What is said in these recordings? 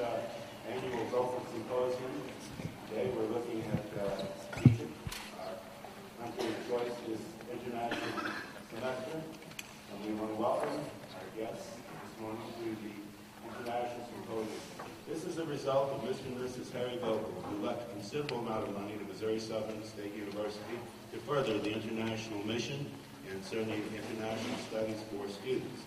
uh, Annual Gopher Symposium. Today we're looking at uh, Egypt. Our country of choice is International Semester. And we want to welcome our guests this morning to the International Symposium. This is a result of Mr. and Mrs. Harry Vogel, who left a considerable amount of money to Missouri Southern State University to further the international mission and certainly international studies for students.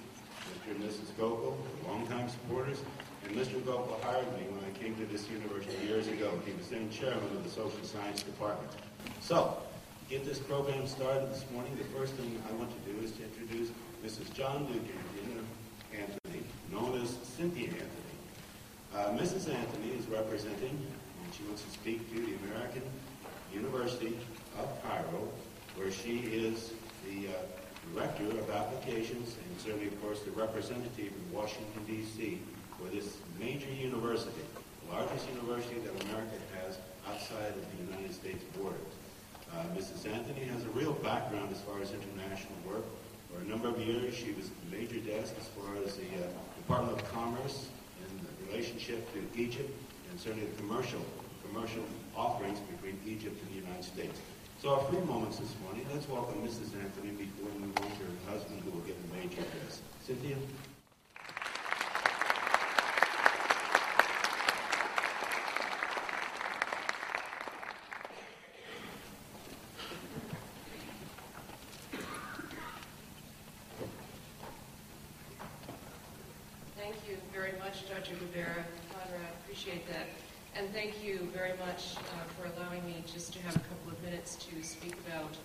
Mr. and Mrs. Gockel, longtime supporters, and Mr. Gockel hired me when I came to this university years ago. He was then chairman of the social science department. So, to get this program started this morning, the first thing I want to do is to introduce Mrs. John Duke Anthony, known as Cynthia Anthony. Uh, Mrs. Anthony is representing, and she wants to speak to the American University of Cairo, where she is the uh, Director of Applications and certainly, of course, the representative in Washington, D.C. for this major university, largest university that America has outside of the United States borders. Uh, Mrs. Anthony has a real background as far as international work. For a number of years, she was major desk as far as the uh, Department of Commerce and the relationship to Egypt and certainly the commercial commercial offerings between Egypt and the United States. So a few moments this morning, let's welcome Mrs. Anthony before we move on to her husband who will get the major address. Cynthia? Thank you very much, Dr. Gubera. Conrad, appreciate that. And thank you very much uh, for allowing me just to have a couple of minutes to speak about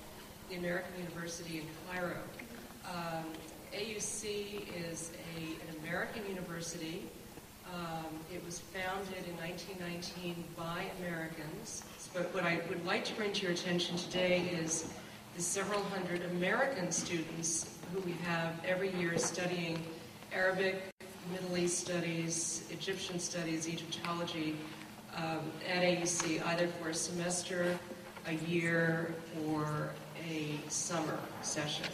the American University in Cairo. Um, AUC is a, an American university. Um, it was founded in 1919 by Americans. But what I would like to bring to your attention today is the several hundred American students who we have every year studying Arabic, Middle East studies, Egyptian studies, Egyptology, um, at AUC, either for a semester, a year, or a summer session.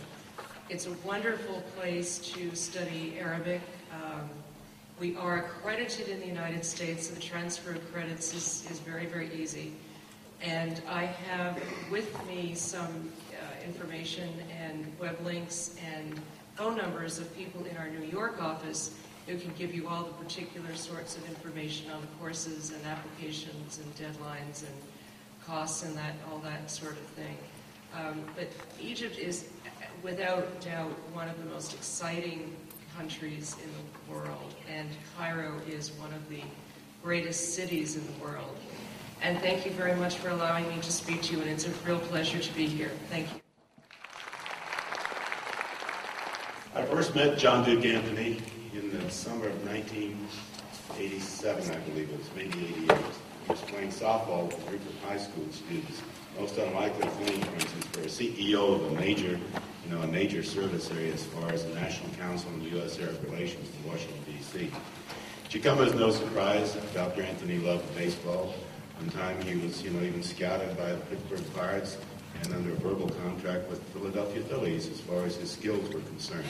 It's a wonderful place to study Arabic. Um, we are accredited in the United States, so the transfer of credits is, is very, very easy. And I have with me some uh, information and web links and phone numbers of people in our New York office who can give you all the particular sorts of information on the courses and applications and deadlines and costs and that all that sort of thing. Um, but Egypt is, without doubt, one of the most exciting countries in the world, and Cairo is one of the greatest cities in the world. And thank you very much for allowing me to speak to you, and it's a real pleasure to be here. Thank you. I first met John Duke Anthony in the summer of 1987, I believe it was, maybe 88. He was playing softball with a group of high school students. Most unlikely thing, for instance, for a CEO of a major, you know, a major service area as far as the National Council on U.S. Arab Relations in Washington, D.C. Should come as no surprise. Dr. Anthony loved baseball. One time he was, you know, even scouted by the Pittsburgh Pirates and under a verbal contract with the Philadelphia Phillies as far as his skills were concerned.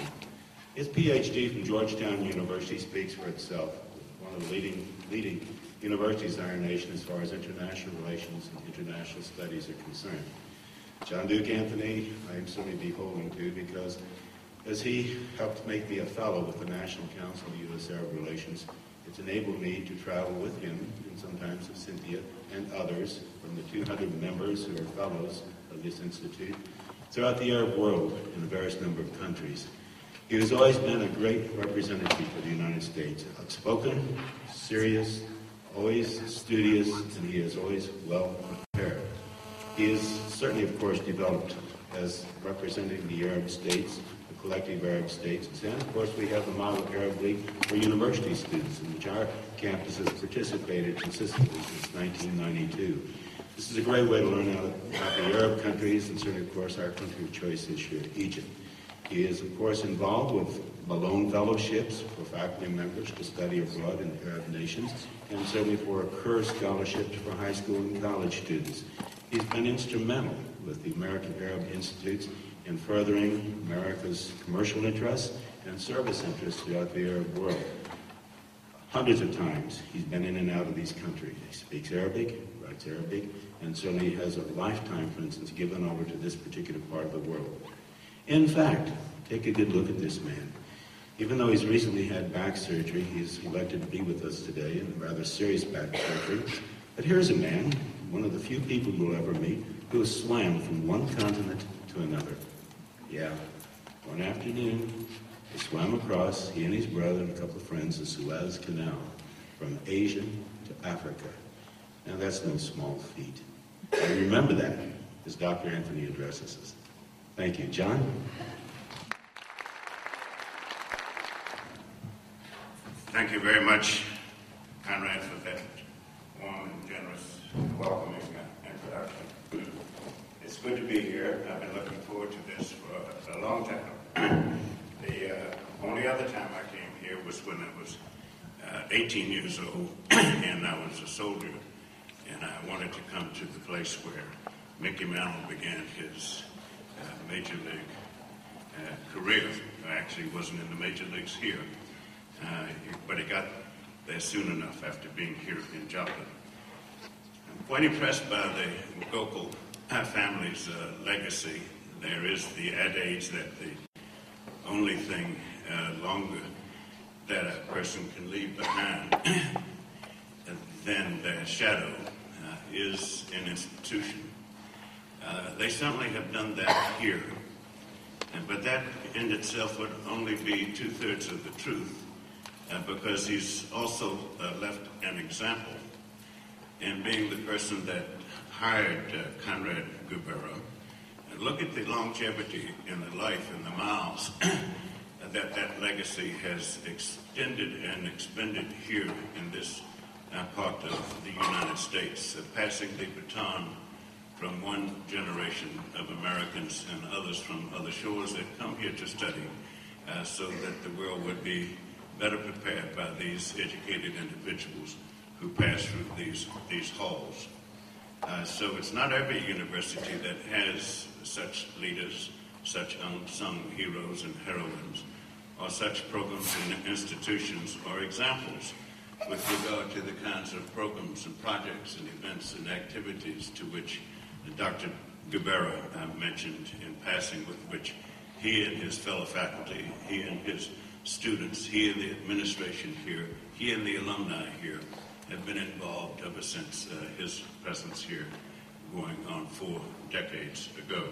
His PhD from Georgetown University speaks for itself. One of the leading, leading universities in our nation as far as international relations and international studies are concerned. John Duke Anthony, I am certainly beholden to because as he helped make me a fellow with the National Council of U.S. Arab Relations, it's enabled me to travel with him and sometimes with Cynthia and others from the 200 members who are fellows of this institute throughout the Arab world in a various number of countries. He has always been a great representative for the United States, outspoken, serious, always studious, and he is always well prepared. He is certainly, of course, developed as representing the Arab states, the collective Arab states. And, of course, we have the Model Arab League for university students, in which our campus has participated consistently since 1992. This is a great way to learn about the Arab countries and certainly, of course, our country of choice year, Egypt. He is, of course, involved with Malone Fellowships for faculty members to study abroad in Arab nations, and certainly for Kerr Scholarships for high school and college students. He's been instrumental with the American Arab Institutes in furthering America's commercial interests and service interests throughout the Arab world. Hundreds of times he's been in and out of these countries. He speaks Arabic, writes Arabic, and certainly has a lifetime, for instance, given over to this particular part of the world. In fact, take a good look at this man. Even though he's recently had back surgery, he's elected to be with us today in a rather serious back surgery. But here's a man, one of the few people you'll ever meet, who has swam from one continent to another. Yeah, one afternoon, he swam across, he and his brother and a couple of friends, the Suez Canal, from Asia to Africa. Now that's no small feat. And remember that as Dr. Anthony addresses us. Thank you. John? Thank you very much, Conrad, for that warm and generous welcoming introduction. It's good to be here. I've been looking forward to this for a long time. the uh, only other time I came here was when I was uh, 18 years old and I was a soldier and I wanted to come to the place where Mickey Mantle began his major league uh, career. I actually, wasn't in the major leagues here. Uh, but he got there soon enough after being here in Joplin. I'm quite impressed by the Gockel family's uh, legacy. There is the adage that the only thing uh, longer that a person can leave behind than their shadow uh, is an institution. Uh, they certainly have done that here, but that in itself would only be two thirds of the truth uh, because he's also uh, left an example in being the person that hired uh, Conrad Gubera. And look at the longevity in the life and the miles that that legacy has extended and expended here in this uh, part of the United States, passing the baton from one generation of Americans and others from other shores that come here to study uh, so that the world would be better prepared by these educated individuals who pass through these, these halls. Uh, so it's not every university that has such leaders, such unsung heroes and heroines, or such programs and institutions or examples with regard to the kinds of programs and projects and events and activities to which Dr. Gubera uh, mentioned in passing, with which he and his fellow faculty, he and his students, he and the administration here, he and the alumni here have been involved ever since uh, his presence here going on four decades ago.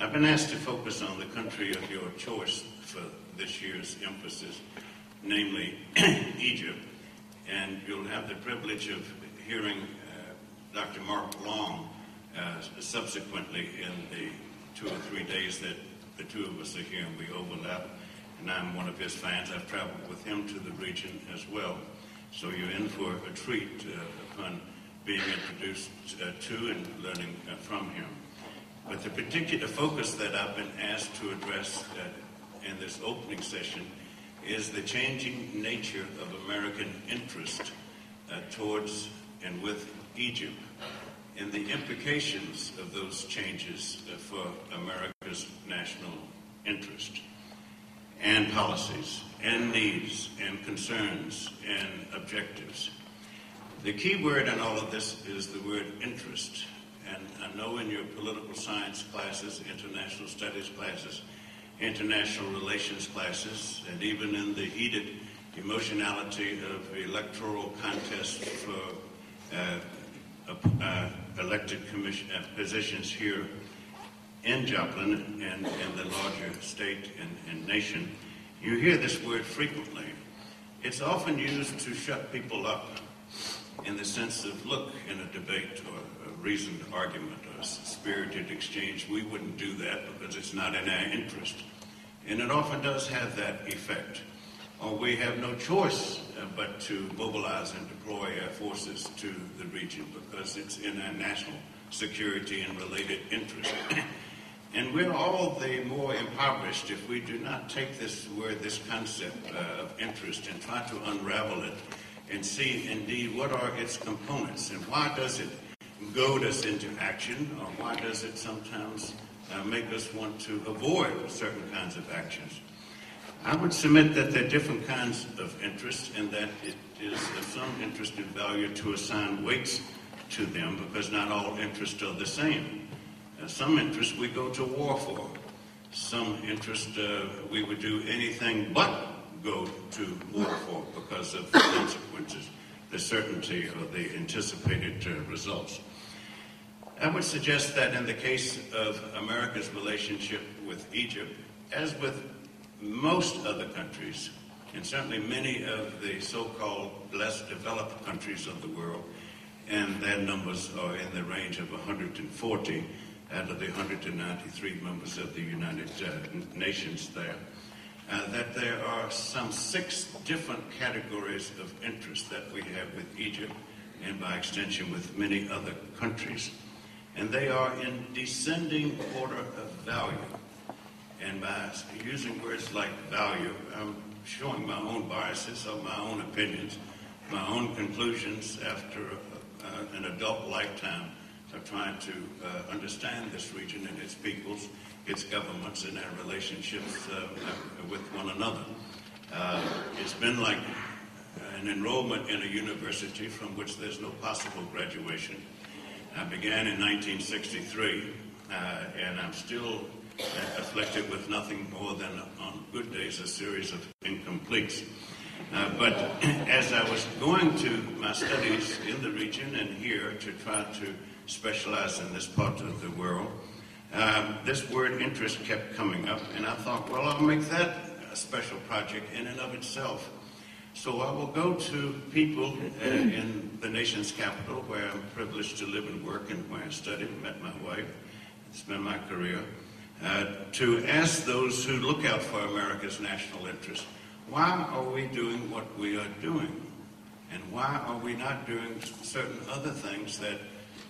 I've been asked to focus on the country of your choice for this year's emphasis, namely Egypt, and you'll have the privilege of hearing uh, Dr. Mark Long uh, subsequently in the two or three days that the two of us are here and we overlap and I'm one of his fans. I've traveled with him to the region as well. So you're in for a treat uh, upon being introduced uh, to and learning uh, from him. But the particular focus that I've been asked to address uh, in this opening session is the changing nature of American interest uh, towards and with Egypt and the implications of those changes uh, for America's national interest and policies and needs and concerns and objectives. The key word in all of this is the word interest. And I know in your political science classes, international studies classes, international relations classes, and even in the heated emotionality of electoral contests for uh, elected commission, uh, positions here in Joplin and in the larger state and, and nation, you hear this word frequently. It's often used to shut people up in the sense of, look, in a debate or a reasoned argument or a spirited exchange, we wouldn't do that because it's not in our interest. And it often does have that effect. We have no choice uh, but to mobilize and deploy our forces to the region because it's in our national security and related interest. And we're all the more impoverished if we do not take this word, this concept uh, of interest, and try to unravel it and see indeed what are its components and why does it goad us into action or why does it sometimes uh, make us want to avoid certain kinds of actions. I would submit that there are different kinds of interests and that it is of some interest and value to assign weights to them because not all interests are the same. Uh, some interests we go to war for. Some interests uh, we would do anything but go to war for because of the consequences, the certainty of the anticipated uh, results. I would suggest that in the case of America's relationship with Egypt, as with most other countries, and certainly many of the so-called less developed countries of the world, and their numbers are in the range of 140 out of the 193 members of the United uh, Nations there, uh, that there are some six different categories of interest that we have with Egypt, and by extension with many other countries and they are in descending order of value. And by using words like value, I'm showing my own biases or my own opinions, my own conclusions after uh, an adult lifetime of trying to uh, understand this region and its peoples, its governments, and their relationships uh, with one another. Uh, it's been like an enrollment in a university from which there's no possible graduation I began in 1963, uh, and I'm still afflicted with nothing more than, on good days, a series of incompletes. Uh, but as I was going to my studies in the region and here to try to specialize in this part of the world, uh, this word interest kept coming up, and I thought, well, I'll make that a special project in and of itself. So I will go to people uh, in the nation's capital where I'm privileged to live and work and where I studied met my wife, and spent my career, Uh, to ask those who look out for America's national interest, why are we doing what we are doing? And why are we not doing certain other things that,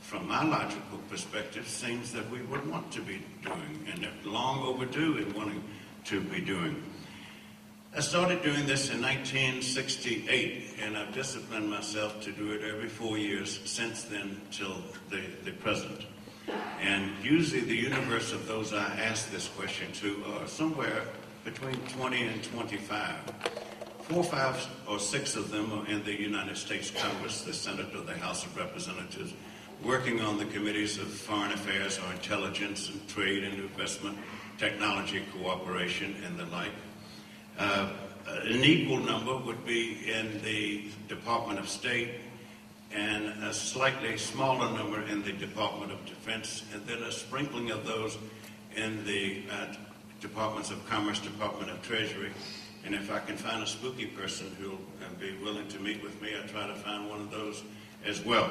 from my logical perspective, seems that we would want to be doing and are long overdue in wanting to be doing? I started doing this in 1968, and I've disciplined myself to do it every four years since then till the, the present. And usually the universe of those I ask this question to are somewhere between 20 and 25. Four, five, or six of them are in the United States Congress, the Senate or the House of Representatives, working on the committees of foreign affairs or intelligence and trade and investment, technology cooperation, and the like. Uh, an equal number would be in the Department of State and a slightly smaller number in the Department of Defense, and then a sprinkling of those in the uh, Departments of Commerce, Department of Treasury. And if I can find a spooky person who'll uh, be willing to meet with me, I try to find one of those as well.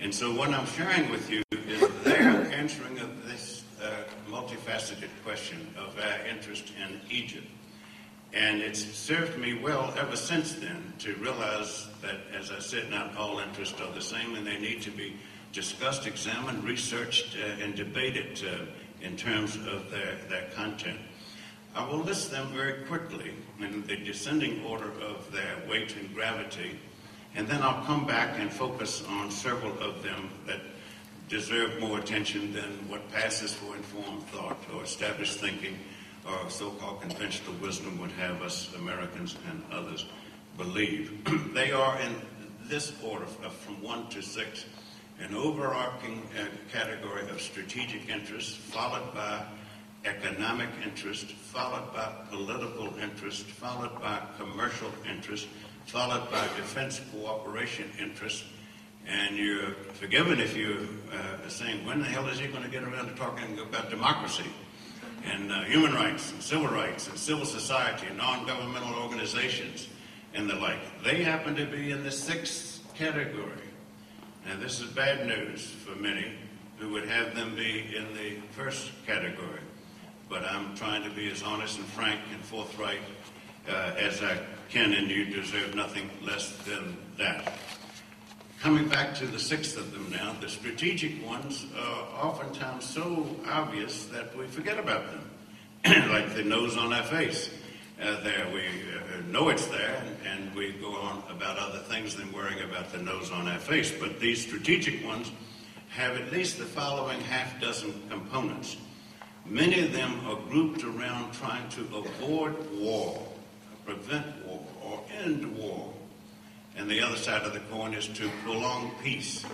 And so what I'm sharing with you is their answering of this uh, multifaceted question of our interest in Egypt. And it's served me well ever since then to realize that, as I said, not all interests are the same and they need to be discussed, examined, researched, uh, and debated uh, in terms of their, their content. I will list them very quickly in the descending order of their weight and gravity, and then I'll come back and focus on several of them that deserve more attention than what passes for informed thought or established thinking or so-called conventional wisdom would have us Americans and others believe. they are in this order from one to six, an overarching uh, category of strategic interest, followed by economic interest, followed by political interest, followed by commercial interest, followed by defense cooperation interest. And you're forgiven if you're uh, saying, when the hell is he going to get around to talking about democracy? And uh, human rights and civil rights and civil society and non-governmental organizations and the like. They happen to be in the sixth category. Now, this is bad news for many who would have them be in the first category. But I'm trying to be as honest and frank and forthright uh, as I can, and you deserve nothing less than that. Coming back to the sixth of them now, the strategic ones are oftentimes so obvious that we forget about them, like the nose on our face. Uh, there, we uh, know it's there, and, and we go on about other things than worrying about the nose on our face. But these strategic ones have at least the following half dozen components. Many of them are grouped around trying to avoid war, prevent war, or end war. And the other side of the coin is to prolong peace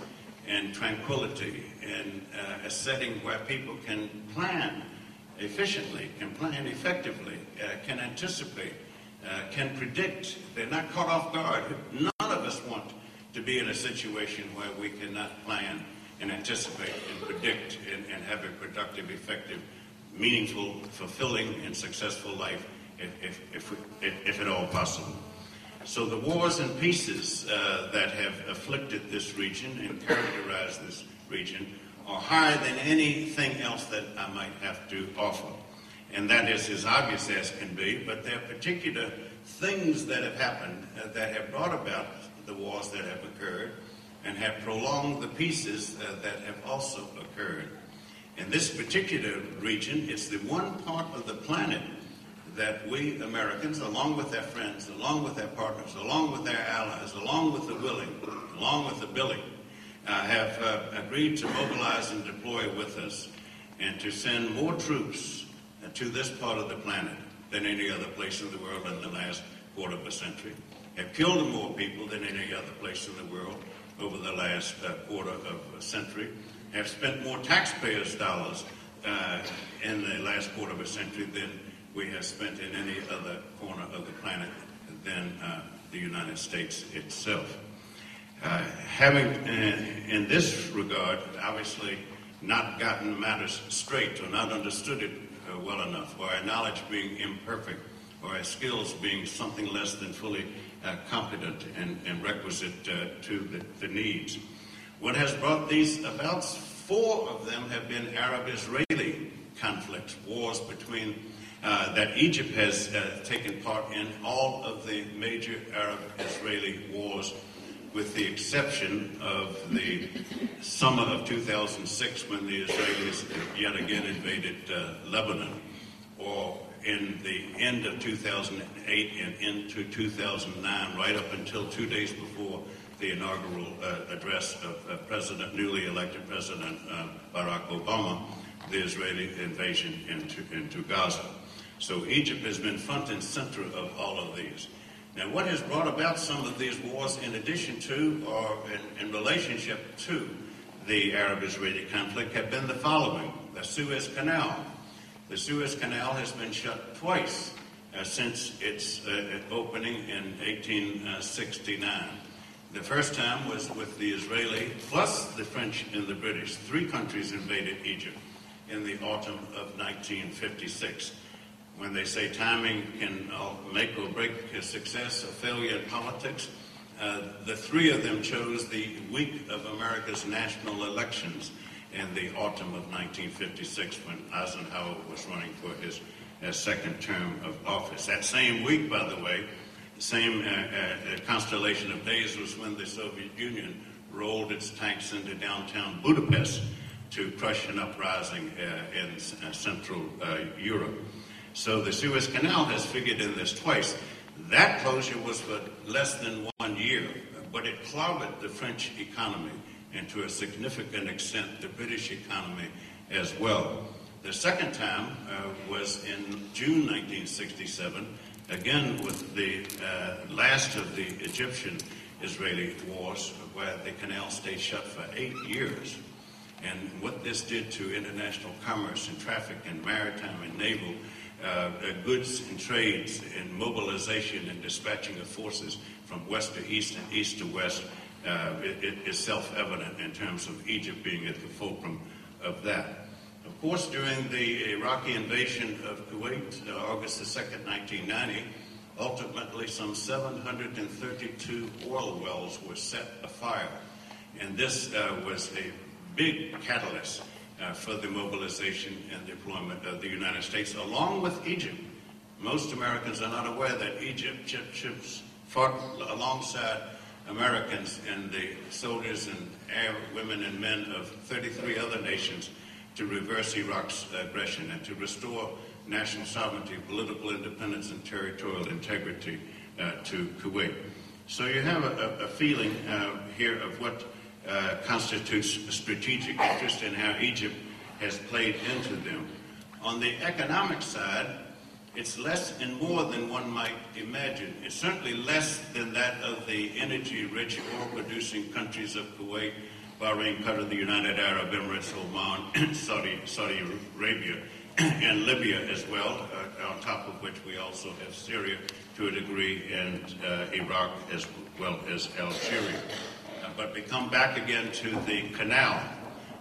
and tranquility and uh, a setting where people can plan efficiently, can plan effectively, uh, can anticipate, uh, can predict. They're not caught off guard. None of us want to be in a situation where we cannot plan and anticipate and predict and, and have a productive, effective, meaningful, fulfilling, and successful life if, if, if, if, if at all possible. So the wars and peaces uh, that have afflicted this region and characterized this region are higher than anything else that I might have to offer. And that is as obvious as can be, but there are particular things that have happened uh, that have brought about the wars that have occurred and have prolonged the peaces uh, that have also occurred. In this particular region, it's the one part of the planet that we Americans, along with their friends, along with their partners, along with their allies, along with the willing, along with the billing, uh, have uh, agreed to mobilize and deploy with us and to send more troops uh, to this part of the planet than any other place in the world in the last quarter of a century, have killed more people than any other place in the world over the last uh, quarter of a century, have spent more taxpayers' dollars uh, in the last quarter of a century than we have spent in any other corner of the planet than uh, the United States itself. Uh, having, uh, in this regard, obviously not gotten matters straight or not understood it uh, well enough, or our knowledge being imperfect, or our skills being something less than fully uh, competent and, and requisite uh, to the, the needs. What has brought these about? Four of them have been Arab-Israeli conflicts, wars between uh, that Egypt has uh, taken part in all of the major Arab-Israeli wars, with the exception of the summer of 2006 when the Israelis yet again invaded uh, Lebanon, or in the end of 2008 and into 2009, right up until two days before the inaugural uh, address of uh, President, newly elected President Barack Obama, the Israeli invasion into, into Gaza. So Egypt has been front and center of all of these. Now, what has brought about some of these wars in addition to or in, in relationship to the Arab-Israeli conflict have been the following. The Suez Canal. The Suez Canal has been shut twice uh, since its uh, opening in 1869. The first time was with the Israeli plus the French and the British. Three countries invaded Egypt in the autumn of 1956. When they say timing can uh, make or break a success or failure in politics, uh, the three of them chose the week of America's national elections in the autumn of 1956 when Eisenhower was running for his, his second term of office. That same week, by the way, the same uh, uh, constellation of days was when the Soviet Union rolled its tanks into downtown Budapest to crush an uprising uh, in uh, Central uh, Europe. So the Suez Canal has figured in this twice. That closure was for less than one year, but it clouded the French economy and to a significant extent the British economy as well. The second time uh, was in June 1967 again with the uh, last of the Egyptian-Israeli wars, where the canal stayed shut for eight years. And what this did to international commerce and traffic and maritime and naval uh, uh, goods and trades and mobilization and dispatching of forces from west to east and east to west uh, it, it is self-evident in terms of Egypt being at the fulcrum of that. Of course, during the Iraqi invasion of Kuwait, uh, August the 2nd, 1990, ultimately some 732 oil wells were set afire. And this uh, was a big catalyst uh, for the mobilization and deployment of the United States, along with Egypt. Most Americans are not aware that Egypt ships fought alongside Americans and the soldiers and women and men of 33 other nations to reverse Iraq's aggression and to restore national sovereignty, political independence, and territorial integrity uh, to Kuwait. So you have a, a feeling uh, here of what uh, constitutes strategic interest and how Egypt has played into them. On the economic side, it's less and more than one might imagine. It's certainly less than that of the energy-rich, oil-producing countries of Kuwait, Bahrain, Qatar, the United Arab Emirates, Oman, Saudi, Saudi Arabia, and Libya as well, uh, on top of which we also have Syria to a degree and uh, Iraq as well as Algeria. But we come back again to the canal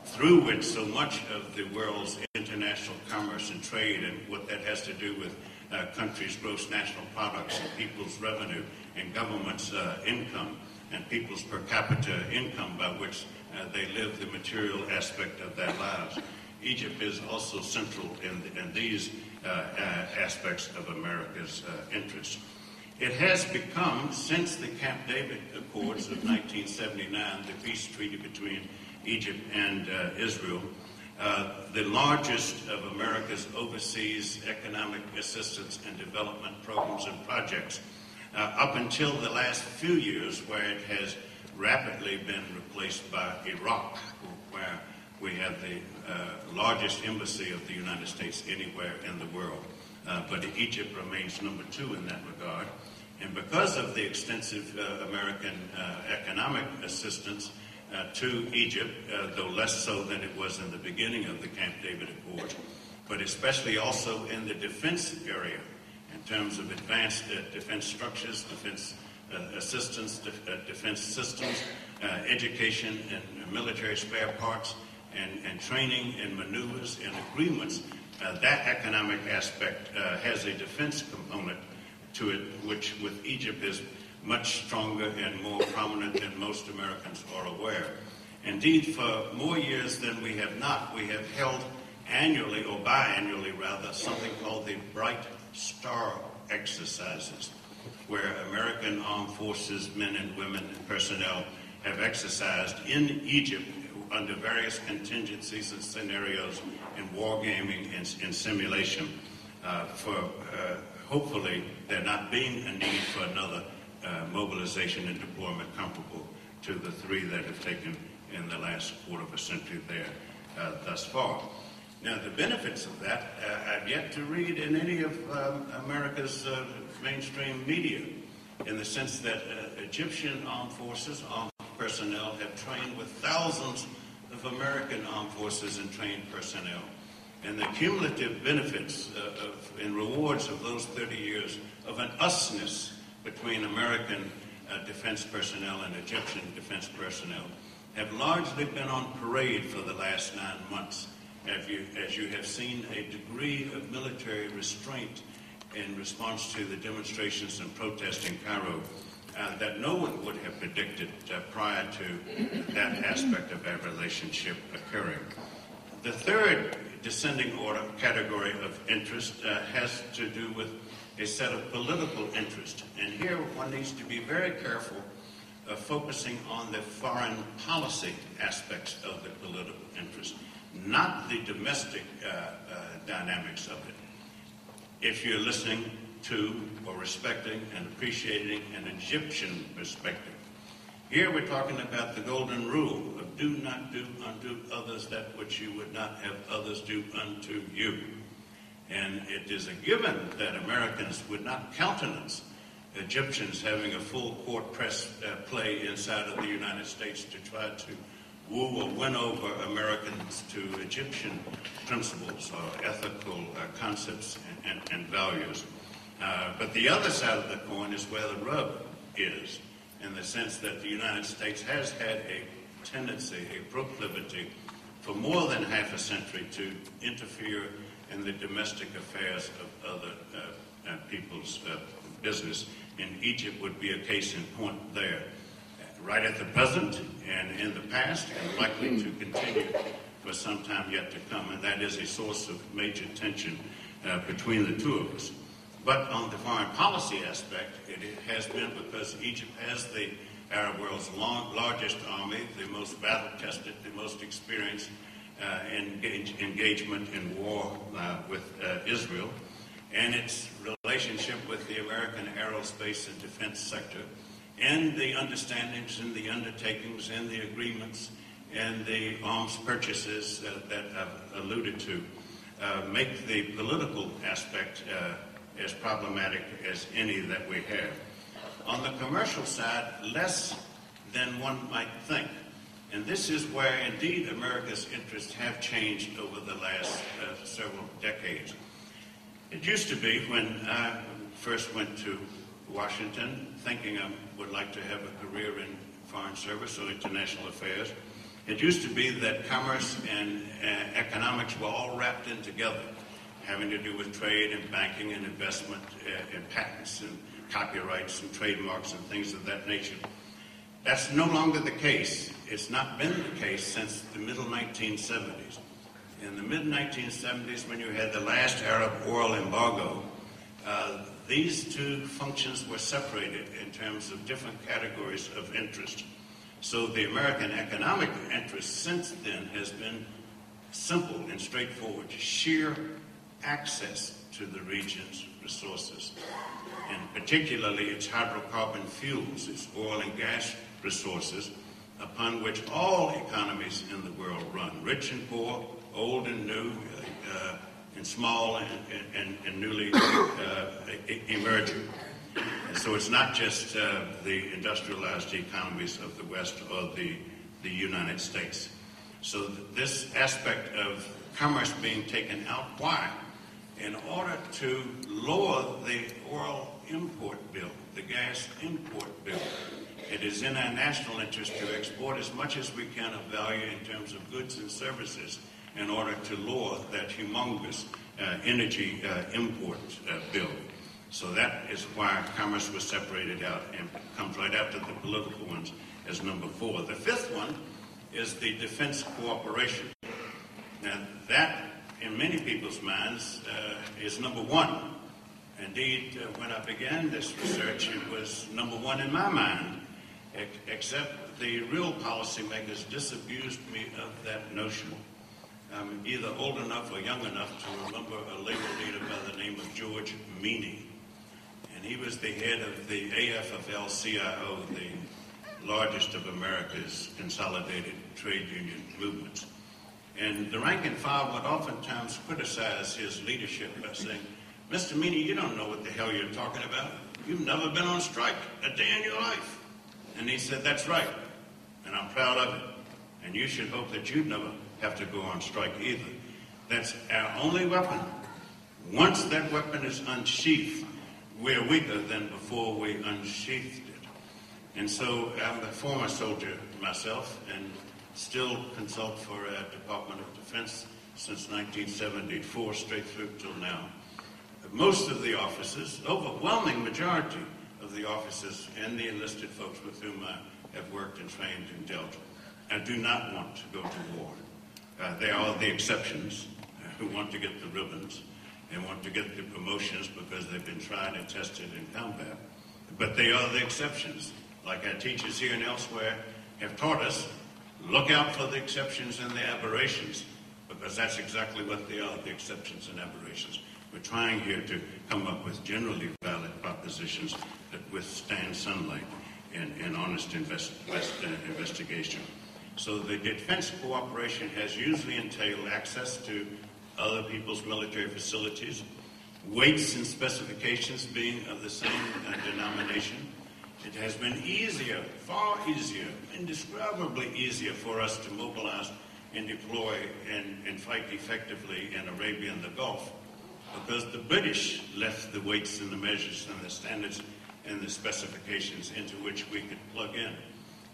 through which so much of the world's international commerce and trade and what that has to do with uh, countries' gross national products and people's revenue and government's uh, income and people's per capita income by which uh, they live the material aspect of their lives. Egypt is also central in, in these uh, aspects of America's uh, interests. It has become, since the Camp David Accords of 1979, the peace treaty between Egypt and uh, Israel, uh, the largest of America's overseas economic assistance and development programs and projects, uh, up until the last few years, where it has rapidly been replaced by Iraq, where we have the uh, largest embassy of the United States anywhere in the world. Uh, but Egypt remains number two in that regard. And because of the extensive uh, American uh, economic assistance uh, to Egypt, though less so than it was in the beginning of the Camp David Accord, but especially also in the defense area in terms of advanced defense structures, defense assistance, defense systems, education, and military spare parts and, and training and maneuvers and agreements, uh, that economic aspect uh, has a defense component to it, which with Egypt is much stronger and more prominent than most Americans are aware. Indeed, for more years than we have not, we have held annually, or biannually rather, something called the Bright Star exercises, where American armed forces, men and women, and personnel have exercised in Egypt under various contingencies and scenarios in wargaming and, and simulation uh, for uh, hopefully there not being a need for another uh, mobilization and deployment comparable to the three that have taken in the last quarter of a century there uh, thus far. Now, the benefits of that uh, I've yet to read in any of um, America's uh, mainstream media, in the sense that Egyptian armed forces, armed personnel have trained with thousands of American armed forces and trained personnel. And the cumulative benefits uh, of, and rewards of those 30 years of an usness between American uh, defense personnel and Egyptian defense personnel have largely been on parade for the last nine months. You, as you have seen a degree of military restraint in response to the demonstrations and protests in Cairo uh, that no one would have predicted uh, prior to that aspect of our relationship occurring. The third descending order category of interest uh, has to do with a set of political interest. And here one needs to be very careful of focusing on the foreign policy aspects of the political interest, not the domestic uh, uh, dynamics of it. If you're listening to or respecting and appreciating an Egyptian perspective. Here we're talking about the golden rule of do not do unto others that which you would not have others do unto you. And it is a given that Americans would not countenance Egyptians having a full court press uh, play inside of the United States to try to woo or win over Americans to Egyptian principles or ethical uh, concepts and, and, and values. Uh, but the other side of the coin is where the rub is, in the sense that the United States has had a tendency, a proclivity, for more than half a century to interfere in the domestic affairs of other uh, uh, people's uh, business. And Egypt would be a case in point there. Right at the present and in the past, and likely to continue for some time yet to come. And that is a source of major tension uh, between the two of us. But on the foreign policy aspect, it has been because Egypt has the Arab world's long, largest army, the most battle-tested, the most experienced uh, engage, engagement in war uh, with uh, Israel, and its relationship with the American aerospace and defense sector, and the understandings and the undertakings and the agreements and the arms purchases uh, that I've alluded to uh, make the political aspect uh, as problematic as any that we have. On the commercial side, less than one might think. And this is where, indeed, America's interests have changed over the last uh, several decades. It used to be when I first went to Washington, thinking I would like to have a career in foreign service or international affairs, it used to be that commerce and uh, economics were all wrapped in together, having to do with trade and banking and investment uh, and patents and copyrights and trademarks and things of that nature. That's no longer the case. It's not been the case since the middle 1970s. In the mid 1970s, when you had the last Arab oil embargo, uh, these two functions were separated in terms of different categories of interest. So the American economic interest since then has been simple and straightforward, sheer access to the region's resources, and particularly its hydrocarbon fuels, its oil and gas resources, upon which all economies in the world run, rich and poor, old and new, uh, and small and, and, and newly uh, emerging. So it's not just uh, the industrialized economies of the West or the, the United States. So th- this aspect of commerce being taken out, why? In order to lower the oil import bill, the gas import bill. It is in our national interest to export as much as we can of value in terms of goods and services in order to lower that humongous uh, energy uh, import uh, bill. So that is why commerce was separated out and comes right after the political ones as number four. The fifth one is the defense cooperation. Now that, in many people's minds, uh, is number one. Indeed, uh, when I began this research, it was number one in my mind, except the real policymakers disabused me of that notion. I'm either old enough or young enough to remember a labor leader by the name of George Meany and he was the head of the AFL-CIO, the largest of America's consolidated trade union movements. And the rank and file would oftentimes criticize his leadership by saying, Mr. Meany, you don't know what the hell you're talking about. You've never been on strike a day in your life. And he said, that's right. And I'm proud of it. And you should hope that you'd never have to go on strike either. That's our only weapon. Once that weapon is unsheathed, we're weaker than before we unsheathed it. And so I'm a former soldier myself and still consult for a Department of Defense since 1974, straight through till now. Most of the officers, overwhelming majority of the officers and the enlisted folks with whom I have worked and trained and dealt, I do not want to go to war. Uh, they are the exceptions uh, who want to get the ribbons and want to get the promotions because they've been tried and tested in combat. But they are the exceptions. Like our teachers here and elsewhere have taught us, look out for the exceptions and the aberrations, because that's exactly what they are, the exceptions and aberrations. We're trying here to come up with generally valid propositions that withstand sunlight and, and honest invest, invest, uh, investigation. So the defense cooperation has usually entailed access to other people's military facilities, weights and specifications being of the same uh, denomination. It has been easier, far easier, indescribably easier for us to mobilize and deploy and, and fight effectively in Arabia and the Gulf because the British left the weights and the measures and the standards and the specifications into which we could plug in.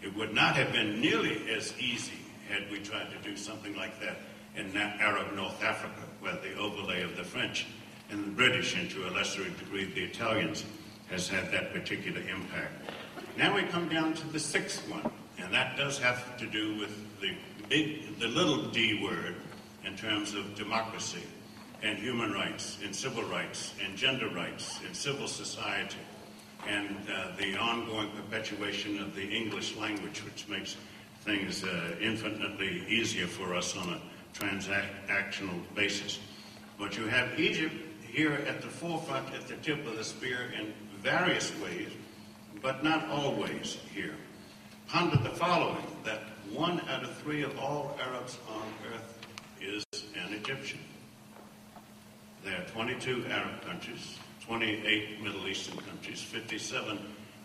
It would not have been nearly as easy had we tried to do something like that in Arab North Africa, where the overlay of the French and the British, and to a lesser degree the Italians, has had that particular impact. Now we come down to the sixth one, and that does have to do with the big, the little D word in terms of democracy and human rights and civil rights and gender rights and civil society and uh, the ongoing perpetuation of the English language, which makes things uh, infinitely easier for us on a transactional basis. But you have Egypt here at the forefront, at the tip of the spear in various ways, but not always here. Ponder the following, that one out of three of all Arabs on earth is an Egyptian. There are 22 Arab countries, 28 Middle Eastern countries, 57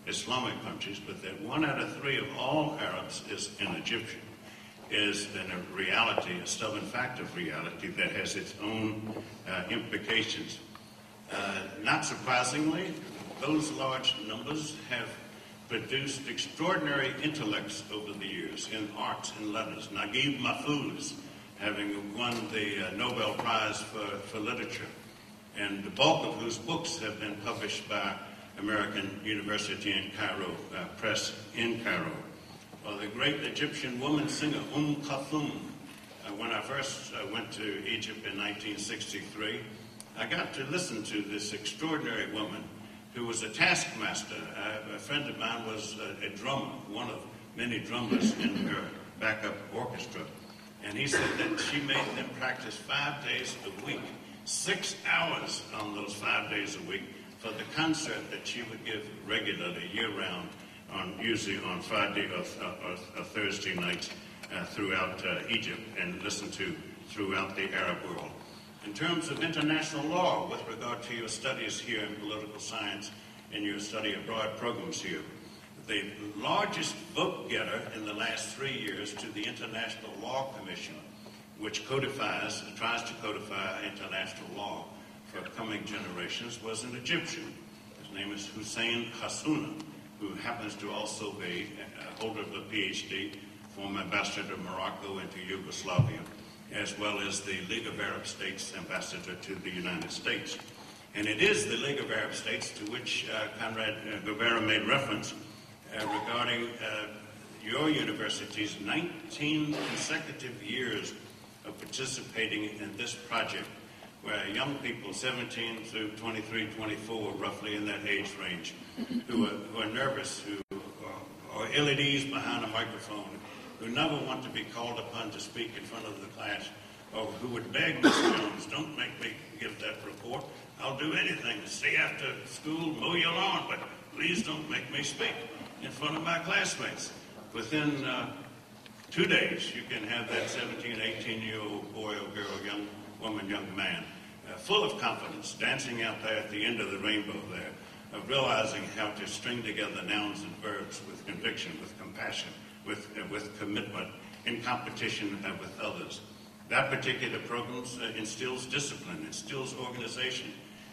Islamic countries, but that one out of three of all Arabs is an Egyptian is in a reality, a stubborn fact of reality that has its own uh, implications. Uh, not surprisingly, those large numbers have produced extraordinary intellects over the years in arts and letters. Naguib Mahfouz, having won the uh, Nobel Prize for, for Literature, and the bulk of whose books have been published by American University in Cairo uh, Press in Cairo. Well, the great Egyptian woman singer Umm Kulthum. Uh, when I first uh, went to Egypt in 1963, I got to listen to this extraordinary woman who was a taskmaster. Uh, a friend of mine was a, a drummer, one of many drummers in her backup orchestra. And he said that she made them practice five days a week, six hours on those five days a week for the concert that she would give regularly year round on usually on Friday or, or, or Thursday nights uh, throughout uh, Egypt and listened to throughout the Arab world. In terms of international law, with regard to your studies here in political science and your study abroad programs here, the largest vote getter in the last three years to the International Law Commission, which codifies, and tries to codify international law for coming generations, was an Egyptian. His name is Hussein Hassouna who happens to also be a holder of a PhD, former ambassador to Morocco and to Yugoslavia, as well as the League of Arab States ambassador to the United States. And it is the League of Arab States to which uh, Conrad uh, Gubera made reference uh, regarding uh, your university's 19 consecutive years of participating in this project where young people, 17 through 23, 24, roughly in that age range, who are, who are nervous, who are, are ill at ease behind a microphone, who never want to be called upon to speak in front of the class, or who would beg Miss Jones, don't make me give that report. I'll do anything to stay after school, mow your lawn, but please don't make me speak in front of my classmates. Within uh, two days, you can have that 17, 18 year old boy or girl, young woman, young man, uh, full of confidence, dancing out there at the end of the rainbow there, of realizing how to string together nouns and verbs with conviction, with compassion, with, uh, with commitment, in competition uh, with others. That particular program uh, instills discipline, instills organization.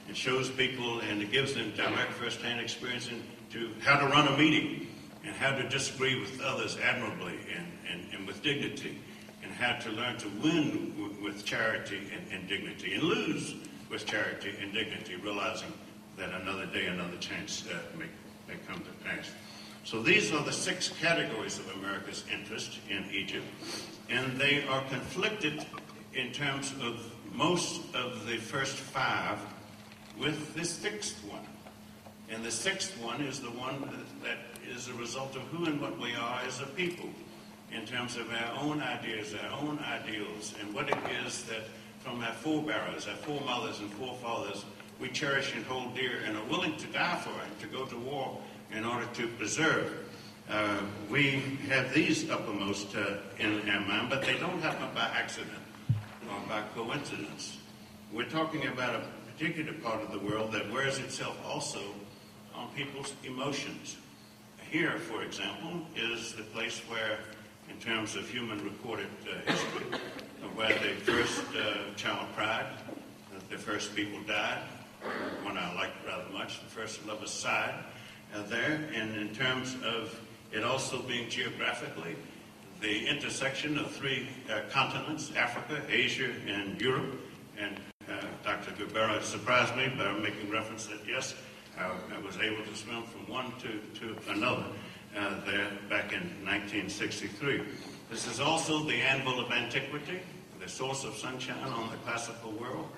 It shows people and it gives them direct first-hand experience into how to run a meeting and how to disagree with others admirably and, and, and with dignity and how to learn to win with charity and, and dignity and lose with charity and dignity, realizing that another day, another chance uh, may, may come to pass. So these are the six categories of America's interest in Egypt, and they are conflicted in terms of most of the first five with the sixth one. And the sixth one is the one that is a result of who and what we are as a people in terms of our own ideas, our own ideals, and what it is that from our forebearers, our foremothers and forefathers, we cherish and hold dear and are willing to die for it, to go to war in order to preserve. Uh, we have these uppermost uh, in our mind, but they don't happen by accident or by coincidence. We're talking about a particular part of the world that wears itself also on people's emotions. Here, for example, is the place where in terms of human recorded uh, history, where the first uh, child cried, the first people died, one I liked rather much, the first lovers sighed uh, there, and in terms of it also being geographically the intersection of three uh, continents, Africa, Asia, and Europe, and uh, Dr. Gubera surprised me by making reference that yes, I, I was able to swim from one to, to another uh, there back in 1963. This is also the anvil of antiquity, the source of sunshine on the classical world.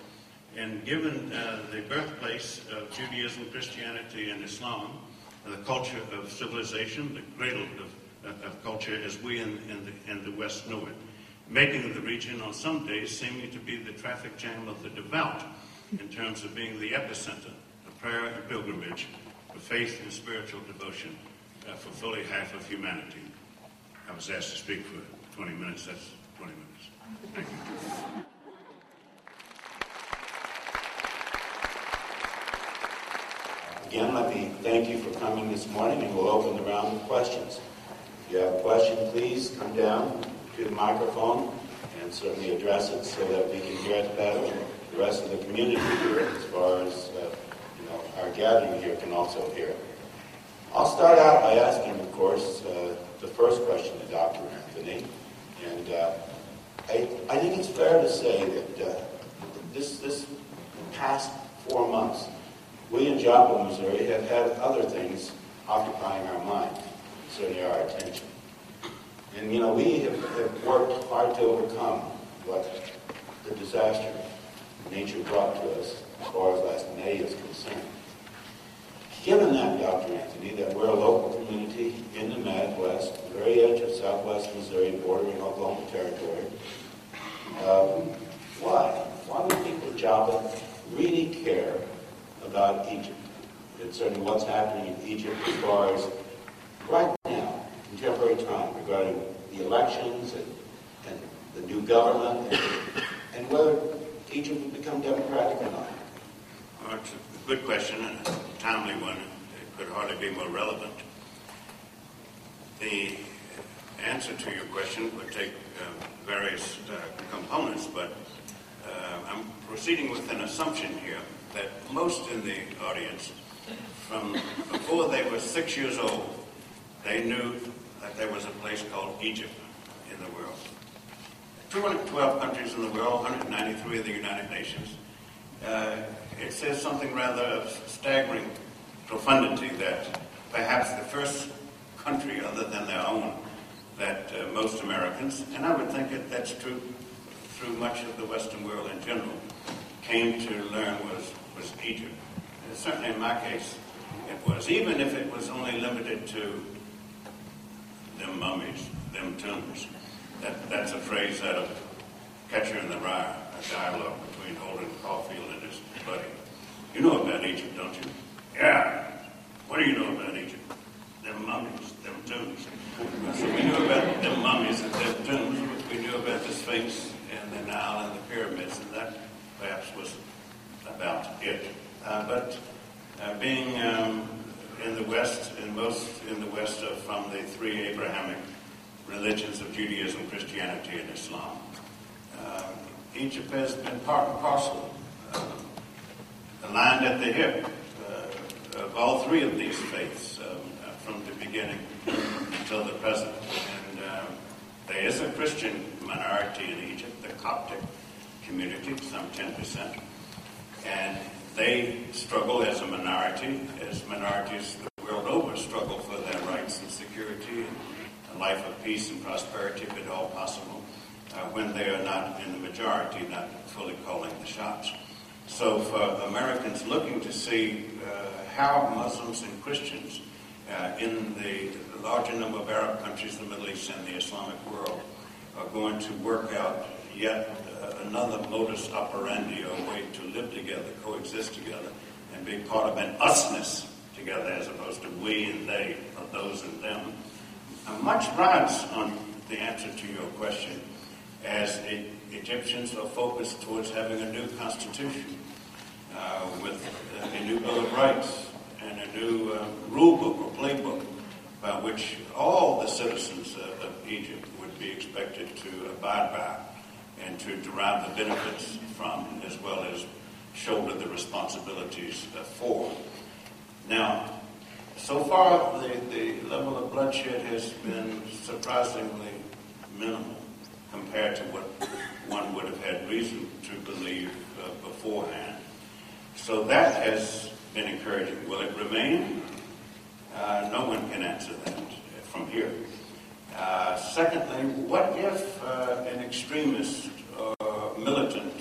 And given uh, the birthplace of Judaism, Christianity, and Islam, the culture of civilization, the cradle of, of culture as we in, in, the, in the West know it, making the region on some days seeming to be the traffic jam of the devout in terms of being the epicenter of prayer and pilgrimage, of faith and spiritual devotion uh, for fully half of humanity. I was asked to speak for 20 minutes. That's 20 minutes. Thank you. Again, let me thank you for coming this morning, and we'll open the round of questions. If you have a question, please come down to the microphone and certainly address it so that we can hear it better the rest of the community hear it as far as uh, you know, our gathering here can also hear it. I'll start out by asking, of course, uh, the first question to Dr. Anthony. And uh, I, I think it's fair to say that uh, this, this past four months, we in Joplin, Missouri, have had other things occupying our mind, certainly our attention. And, you know, we have, have worked hard to overcome what the disaster nature brought to us as far as last May is concerned. Given that, Dr. Anthony, that we're a local community in the Midwest, the very edge of southwest Missouri, bordering Oklahoma Territory, um, why? Why would people of Joplin really care about Egypt? Certainly what's happening in Egypt as far as right now, contemporary time, regarding the elections and, and the new government and, and whether Egypt will become democratic or not. Well, it's a good question and a timely one. It could hardly be more relevant. The answer to your question would take uh, various uh, components, but uh, I'm proceeding with an assumption here that most in the audience, from before they were six years old, they knew that there was a place called Egypt in the world. 212 countries in the world, 193 of the United Nations. Uh, it says something rather of staggering profundity that perhaps the first country other than their own that uh, most Americans, and I would think that that's true through much of the Western world in general, came to learn was, Egypt. And certainly in my case, it was, even if it was only limited to them mummies, them tombs. That, that's a phrase out of Catcher in the Rye, a dialogue between Holden Caulfield and his buddy. You know about Egypt, don't you? Yeah. What do you know about Egypt? Them mummies, them tombs. So we knew about them mummies and them tombs. We knew about the Sphinx and the Nile and the pyramids, and that perhaps was about it. Uh, but uh, being um, in the West, and most in the West are from the three Abrahamic religions of Judaism, Christianity, and Islam. Uh, Egypt has been part and parcel, uh, aligned at the hip uh, of all three of these faiths um, from the beginning until the present. And um, there is a Christian minority in Egypt, the Coptic community, some 10%. And they struggle as a minority, as minorities the world over struggle for their rights and security and a life of peace and prosperity, if at all possible, uh, when they are not in the majority, not fully calling the shots. So for Americans looking to see uh, how Muslims and Christians uh, in the larger number of Arab countries, the Middle East and the Islamic world, are going to work out yet another modus operandi, a way to live together, coexist together, and be part of an usness together as opposed to we and they, or those and them. Uh, much rides on the answer to your question as it, Egyptians are focused towards having a new constitution uh, with a new Bill of Rights and a new uh, rule book or playbook by which all the citizens of Egypt would be expected to abide by and to derive the benefits from, as well as shoulder the responsibilities uh, for. Now, so far, the, the level of bloodshed has been surprisingly minimal compared to what one would have had reason to believe uh, beforehand. So that has been encouraging. Will it remain? Uh, no one can answer that from here. Uh, secondly, what if uh, an extremist or militant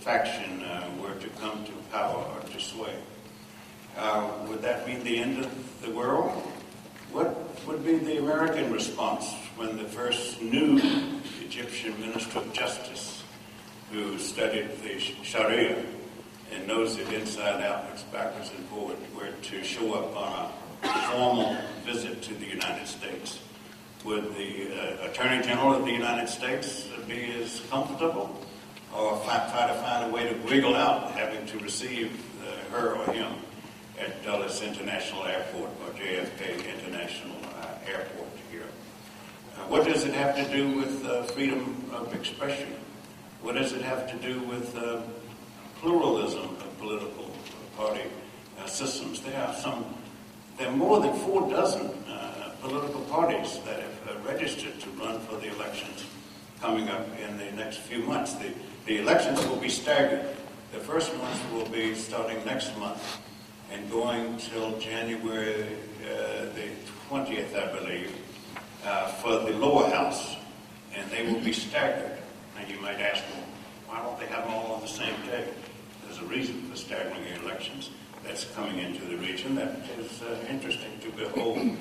faction uh, were to come to power or to sway? Uh, would that mean the end of the world? What would be the American response when the first new Egyptian Minister of Justice, who studied the Sharia and knows it inside out, looks backwards and forward, were to show up on a formal visit to the United States? Would the uh, Attorney General of the United States be as comfortable or try to find a way to wiggle out having to receive uh, her or him at Dulles International Airport or JFK International uh, Airport here. Uh, what does it have to do with uh, freedom of expression? What does it have to do with uh, pluralism of political party systems? There are some, there are more than four dozen political parties that have uh, registered to run for the elections coming up in the next few months. The, the elections will be staggered. The first ones will be starting next month and going till January uh, the 20th, I believe, uh, for the lower house. And they will be staggered. And you might ask, well, why don't they have them all on the same day? There's a reason for staggering the elections that's coming into the region that is uh, interesting to behold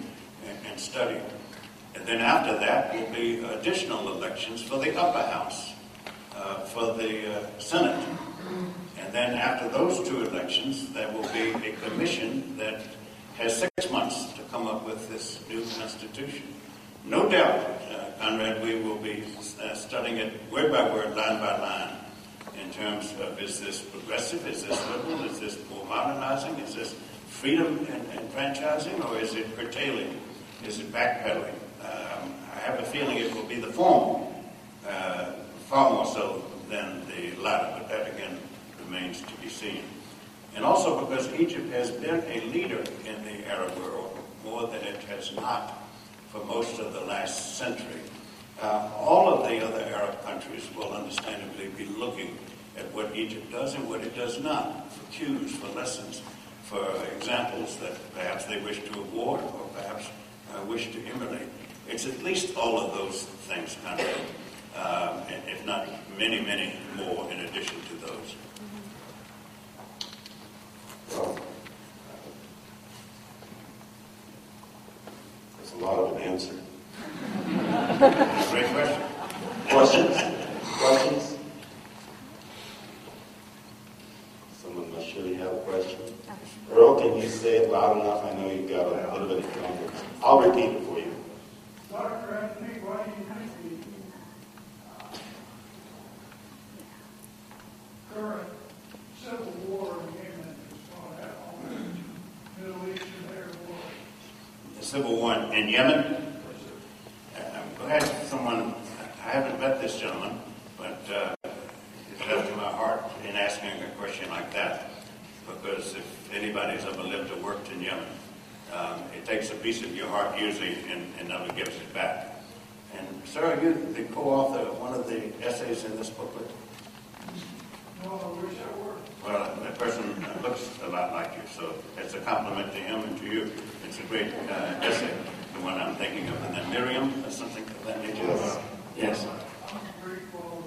and, and study. And then after that will be additional elections for the upper house, uh, for the uh, Senate. And then after those two elections, there will be a commission that has six months to come up with this new constitution. No doubt, uh, Conrad, we will be uh, studying it word by word, line by line, in terms of is this progressive, is this liberal, is this more modernizing, is this freedom and, and franchising, or is it curtailing, is it backpedaling? Um, I have a feeling it will be the former, uh, far more so than the latter, but that again remains to be seen. And also because Egypt has been a leader in the Arab world more than it has not for most of the last century. Uh, all of the other Arab countries will understandably be looking at what Egypt does and what it does not, for cues, for lessons, for examples that perhaps they wish to award or perhaps uh, wish to emulate. It's at least all of those things, Conrad, uh, if not many, many more in addition to those. Well, That's a lot of an answer. Great question. Questions? Questions? Someone must surely have a question. Earl, can you say it loud enough? I know you've got a little bit of confidence. I'll repeat it for you. Dr. Anthony, why do you think the current civil war in Yemen is going to happen? Arab War. The civil war in Yemen. I'm glad someone, I haven't met this gentleman, but uh, it's left to my heart in asking a question like that. Because if anybody's ever lived or worked in Yemen, um, it takes a piece of your heart usually and, and never gives it back. And sir, you the co-author of one of the essays in this booklet? No, I wish I were. Well, that person uh, looks a lot like you, so it's a compliment to him and to you. It's a great uh, essay, the one I'm thinking of. And then Miriam, or something of that nature? Yes. Yes. Great quality.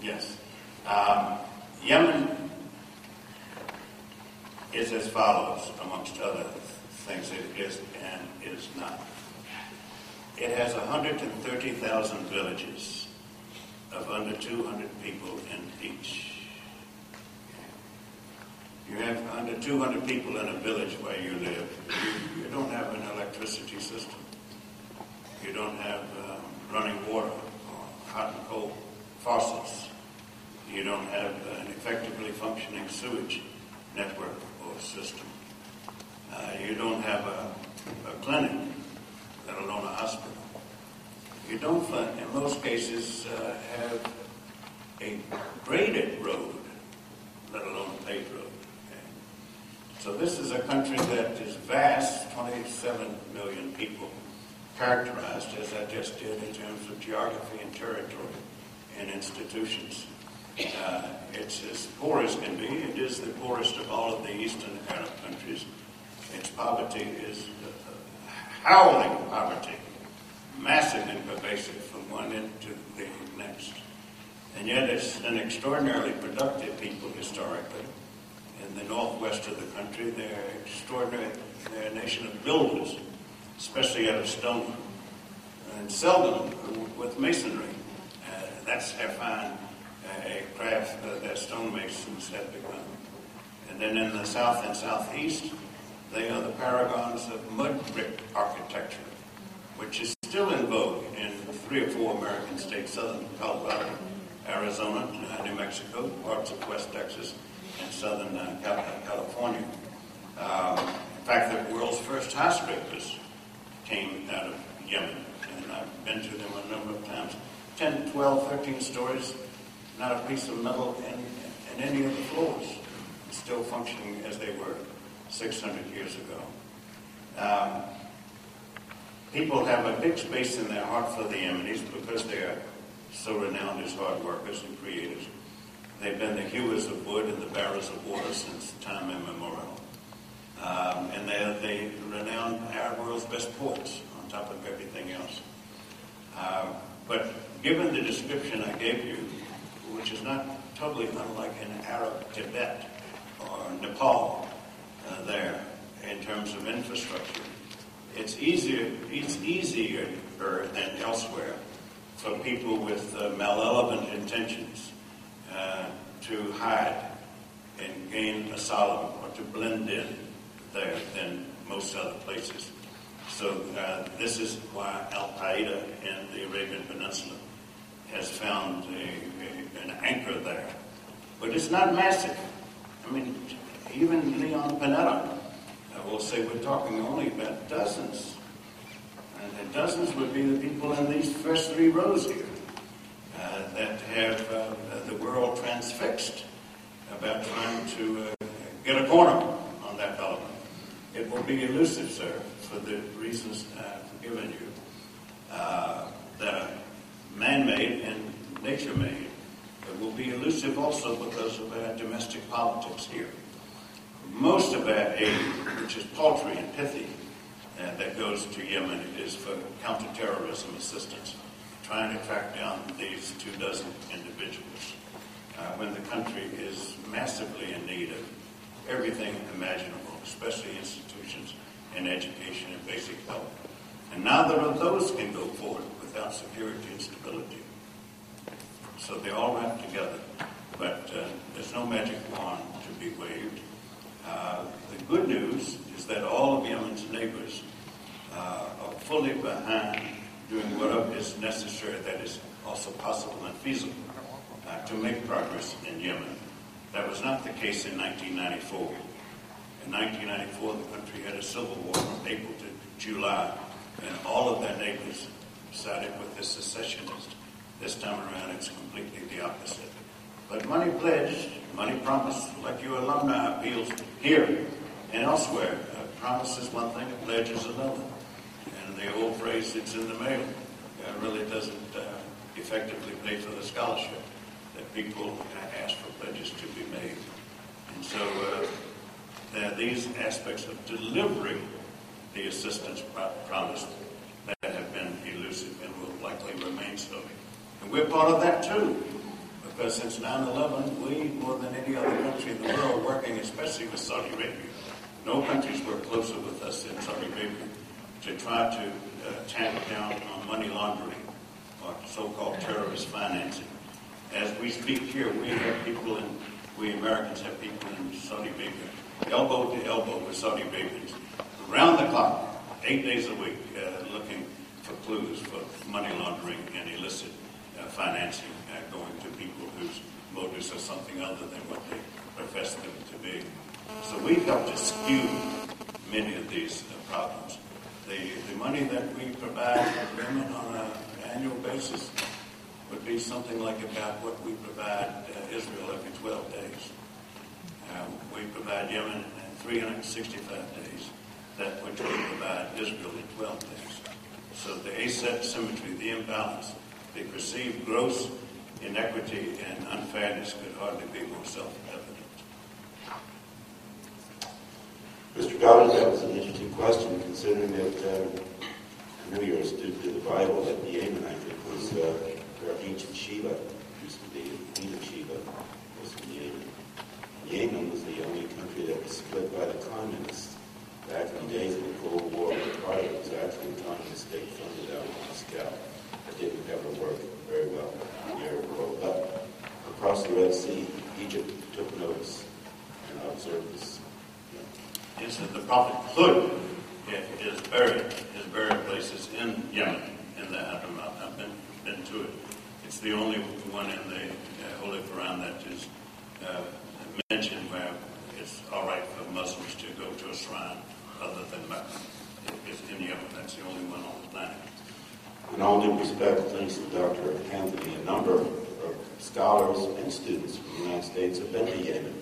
Yes. Um, Yemen is as follows, amongst other things it is and is not. It has 130,000 villages of under 200 people in each. You have under 200 people in a village where you live. You, you don't have an electricity system. You don't have um, running water or hot and cold faucets. You don't have an effectively functioning sewage network system. Uh, you don't have a, a clinic, let alone a hospital. You don't, in most cases, uh, have a graded road, let alone a paved road. Okay? So this is a country that is vast, 27 million people, characterized, as I just did, in terms of geography and territory and institutions. Uh, it's as poor as can be. It is the poorest of all of the Eastern Arab countries. Its poverty is uh, howling poverty, massive and pervasive from one end to the next. And yet it's an extraordinarily productive people historically. In the northwest of the country, they're extraordinary. They're a nation of builders, especially out of stone, and seldom with masonry. Uh, that's their fine a craft uh, that stonemasons have begun. And then in the south and southeast, they are the paragons of mud brick architecture, which is still in vogue in three or four American states, southern Colorado, Arizona, uh, New Mexico, parts of West Texas, and southern uh, California. Um, skyscrapers came out of Yemen, and I've been to them a number of times. 10, 12, 13 stories, not a piece of metal in, in any of the floors, still functioning as they were 600 years ago. Um, people have a big space in their heart for the Yemenis because they are so renowned as hard workers and creators. They've been the hewers of wood and the bearers of water since time immemorial. Um, and they're the renowned Arab world's best ports on top of everything else. Uh, but given the description I gave you, which is not totally unlike in Arab Tibet or Nepal uh, there in terms of infrastructure, it's easier, it's easier than elsewhere for people with uh, malevolent intentions uh, to hide and gain asylum or to blend in there than most other places. So uh, this is why Al Qaeda in the Arabian Peninsula has found a, an anchor there. But it's not massive. I mean, even Leon Panetta will say we're talking only about dozens. And the dozens would be the people in these first three rows here uh, that have uh, the world transfixed about trying to uh, get a corner on that development. It will be elusive, sir, for the reasons I've given you, uh, that are man-made and nature-made. It will be elusive also because of our domestic politics here. Most of our aid, which is paltry and pithy, uh, that goes to Yemen is for counterterrorism assistance, trying to track down these two dozen individuals uh, when the country is massively in need of everything imaginable, especially institutions and education and basic health. And neither of those can go forward without security and stability. So they all wrap together. But uh, there's no magic wand to be waved. Uh, the good news is that all of Yemen's neighbors uh, are fully behind doing whatever is necessary that is also possible and feasible uh, to make progress in Yemen. That was not the case in 1994. In 1994, the country had a civil war from April to July, and all of their neighbors sided with the secessionists. This time around, it's completely the opposite. But money pledged, money promised, like your alumni appeals here and elsewhere. A promise is one thing, a pledge is another. And the old phrase, it's in the mail, uh, really doesn't uh, effectively pay for the scholarship that people ask for pledges to be made. And so uh, are these aspects of delivering the assistance promised that have been elusive and will likely remain so. And we're part of that too. Because since 9-11, we, more than any other country in the world, are working especially with Saudi Arabia, no countries work closer with us than Saudi Arabia to try to uh, tamp down on money laundering or so-called terrorist financing. As we speak here, we have people in, we Americans have people in Saudi Arabia, elbow to elbow with Saudi Arabians, around the clock, eight days a week, uh, looking for clues for money laundering and illicit financing uh, going to people whose motives are something other than what they profess them to be. So we help to skew many of these uh, problems. The, the money that we provide for Yemen on an annual basis would be something like about what we provide uh, Israel every 12 days. Um, we provide Yemen in 365 days, that which we provide Israel in 12 days. So the asymmetry, the imbalance, the perceived gross inequity and unfairness could hardly be more self-evident. Mr. Goddard, that was an interesting question, considering that uh, I know you're a student of the Bible, that Yemen, I think, was uh, where ancient Sheba used to be. The of Sheba was from Yemen. Yemen was the only country that was split by the communists. Back in the days of the Cold War, the party was actually a communist state funded out of Moscow didn't ever work very well Arab world. But across the Red Sea, Egypt took notice and observed this. Yes, the prophet Hud is buried. His burial place is in Yemen, in the Hadramaut. I've been, been to it. It's the only one in the uh, Holy Quran that is uh, mentioned where it's all right for Muslims to go to a shrine other than Mecca. is in Yemen. That's the only one on the planet. In all due respect, thanks to Dr. Anthony, a number of scholars and students from the United States have been to Yemen,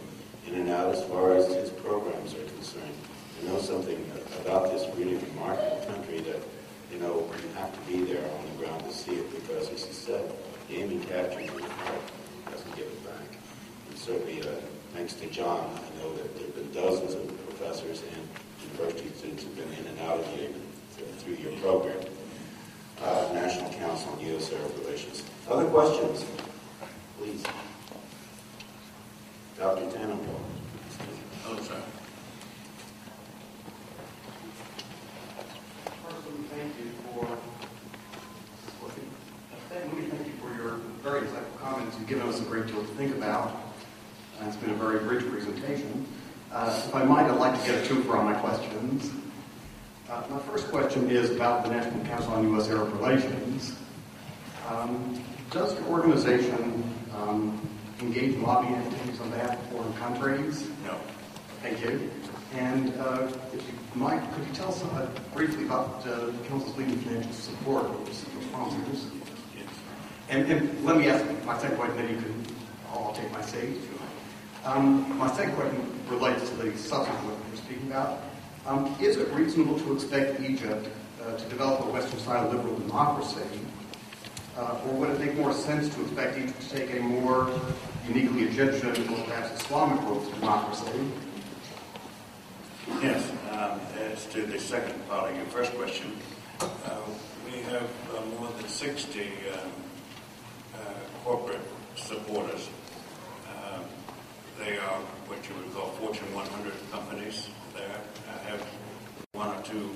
in and out as far as his programs are concerned. I know something about this really remarkable country that, you know, you have to be there on the ground to see it because, as he said, Yemen captures your heart, doesn't give it back. And certainly, uh, thanks to John, I know that there have been dozens of professors and university students who have been in and out of Yemen through your program uh, National Council on U.S. Arab Relations. Other questions? Please. Dr. Tannenbaum. Oh, sorry. First, thank you for, let me thank you for your very insightful comments. You've given us a great deal to think about. And it's been a very rich presentation. Uh, if I might, I'd like to get a two for all my questions. Uh, my first question is about the National Council on U.S. Arab Relations. Um, does your organization um, engage in lobbying activities on behalf of foreign countries? No. Thank you. And uh, if you might, could you tell us uh, briefly about uh, the Council's leading financial support of sponsors? Yes. And, and let me ask my second question, then you can all take my seat. Um, my second question relates to the substance of what you're speaking about. Um, is it reasonable to expect Egypt uh, to develop a Western-style liberal democracy, uh, or would it make more sense to expect Egypt to take a more uniquely Egyptian or perhaps Islamic road to democracy? Yes, um, as to the second part of your first question, uh, we have uh, more than 60 um, uh, corporate supporters. Uh, they are what you would call Fortune 100 companies there. I have one or two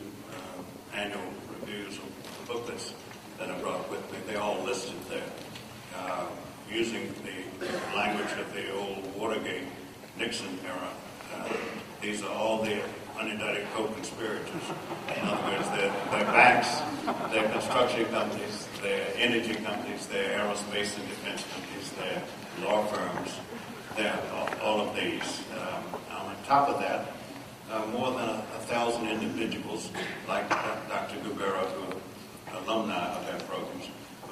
annual reviews of the booklets that I brought with me. They all listed there uh, using the language of the old Watergate Nixon era. Uh, these are all the unindicted co-conspirators. In other words, they're, banks, they're construction companies, they're energy companies, they're aerospace and defense companies, they're law firms, they're all of these. Um, on top of that, uh, more than a, a, thousand individuals, like Dr. Gubera, who are alumni of our programs,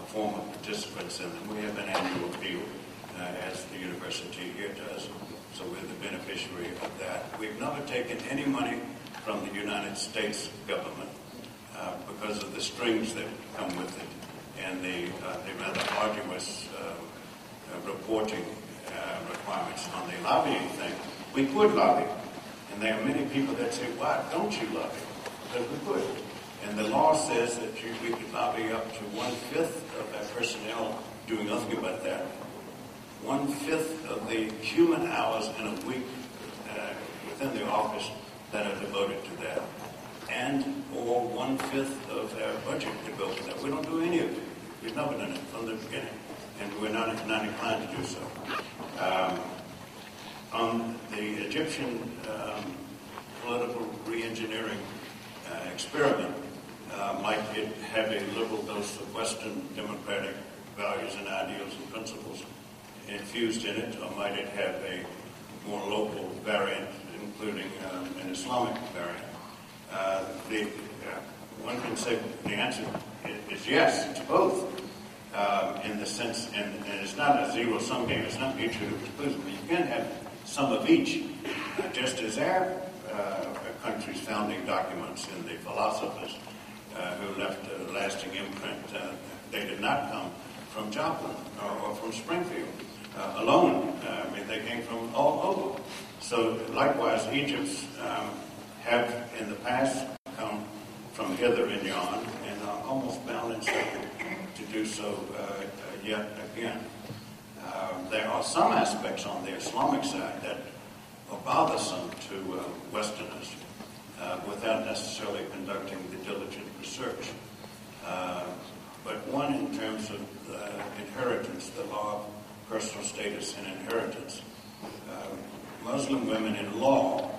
former participants in them. We have an annual field, uh, as the university here does. So we're the beneficiary of that. We've never taken any money from the United States government uh, because of the strings that come with it and the, uh, the rather arduous uh, uh, reporting requirements on the lobbying thing. We could lobby, and there are many people that say, why don't you lobby? Because we could. And the law says that you, we could lobby up to one-fifth of that personnel doing nothing about that one-fifth of the human hours in a week uh, within the office that are devoted to that. And or one-fifth of our budget go to that. We don't do any of it. We've never done it from the beginning. And we're not, not inclined to do so. Um, on the Egyptian um, political reengineering uh, experiment, uh, might it have a liberal dose of Western democratic values and ideals and principles? infused in it, or might it have a more local variant, including um, an Islamic variant? Uh, the, uh, one can say the answer is, yes, it's both. Um, in the sense, and, and, it's not a zero-sum game. It's not mutually exclusive. You can have some of each, uh, just as our uh, country's founding documents and the philosophers uh, who left a lasting imprint, they did not come from Joplin or, or from Springfield alone. I mean, they came from all over. So likewise, Egypt's um, have in the past come from hither and yon, and are almost bound to do so uh, yet again. Um, there are some aspects on the Islamic side that are bothersome to uh, Westerners uh, without necessarily conducting the diligent research. Uh, but one in terms of inheritance, the law of personal status and inheritance. Uh, Muslim women in law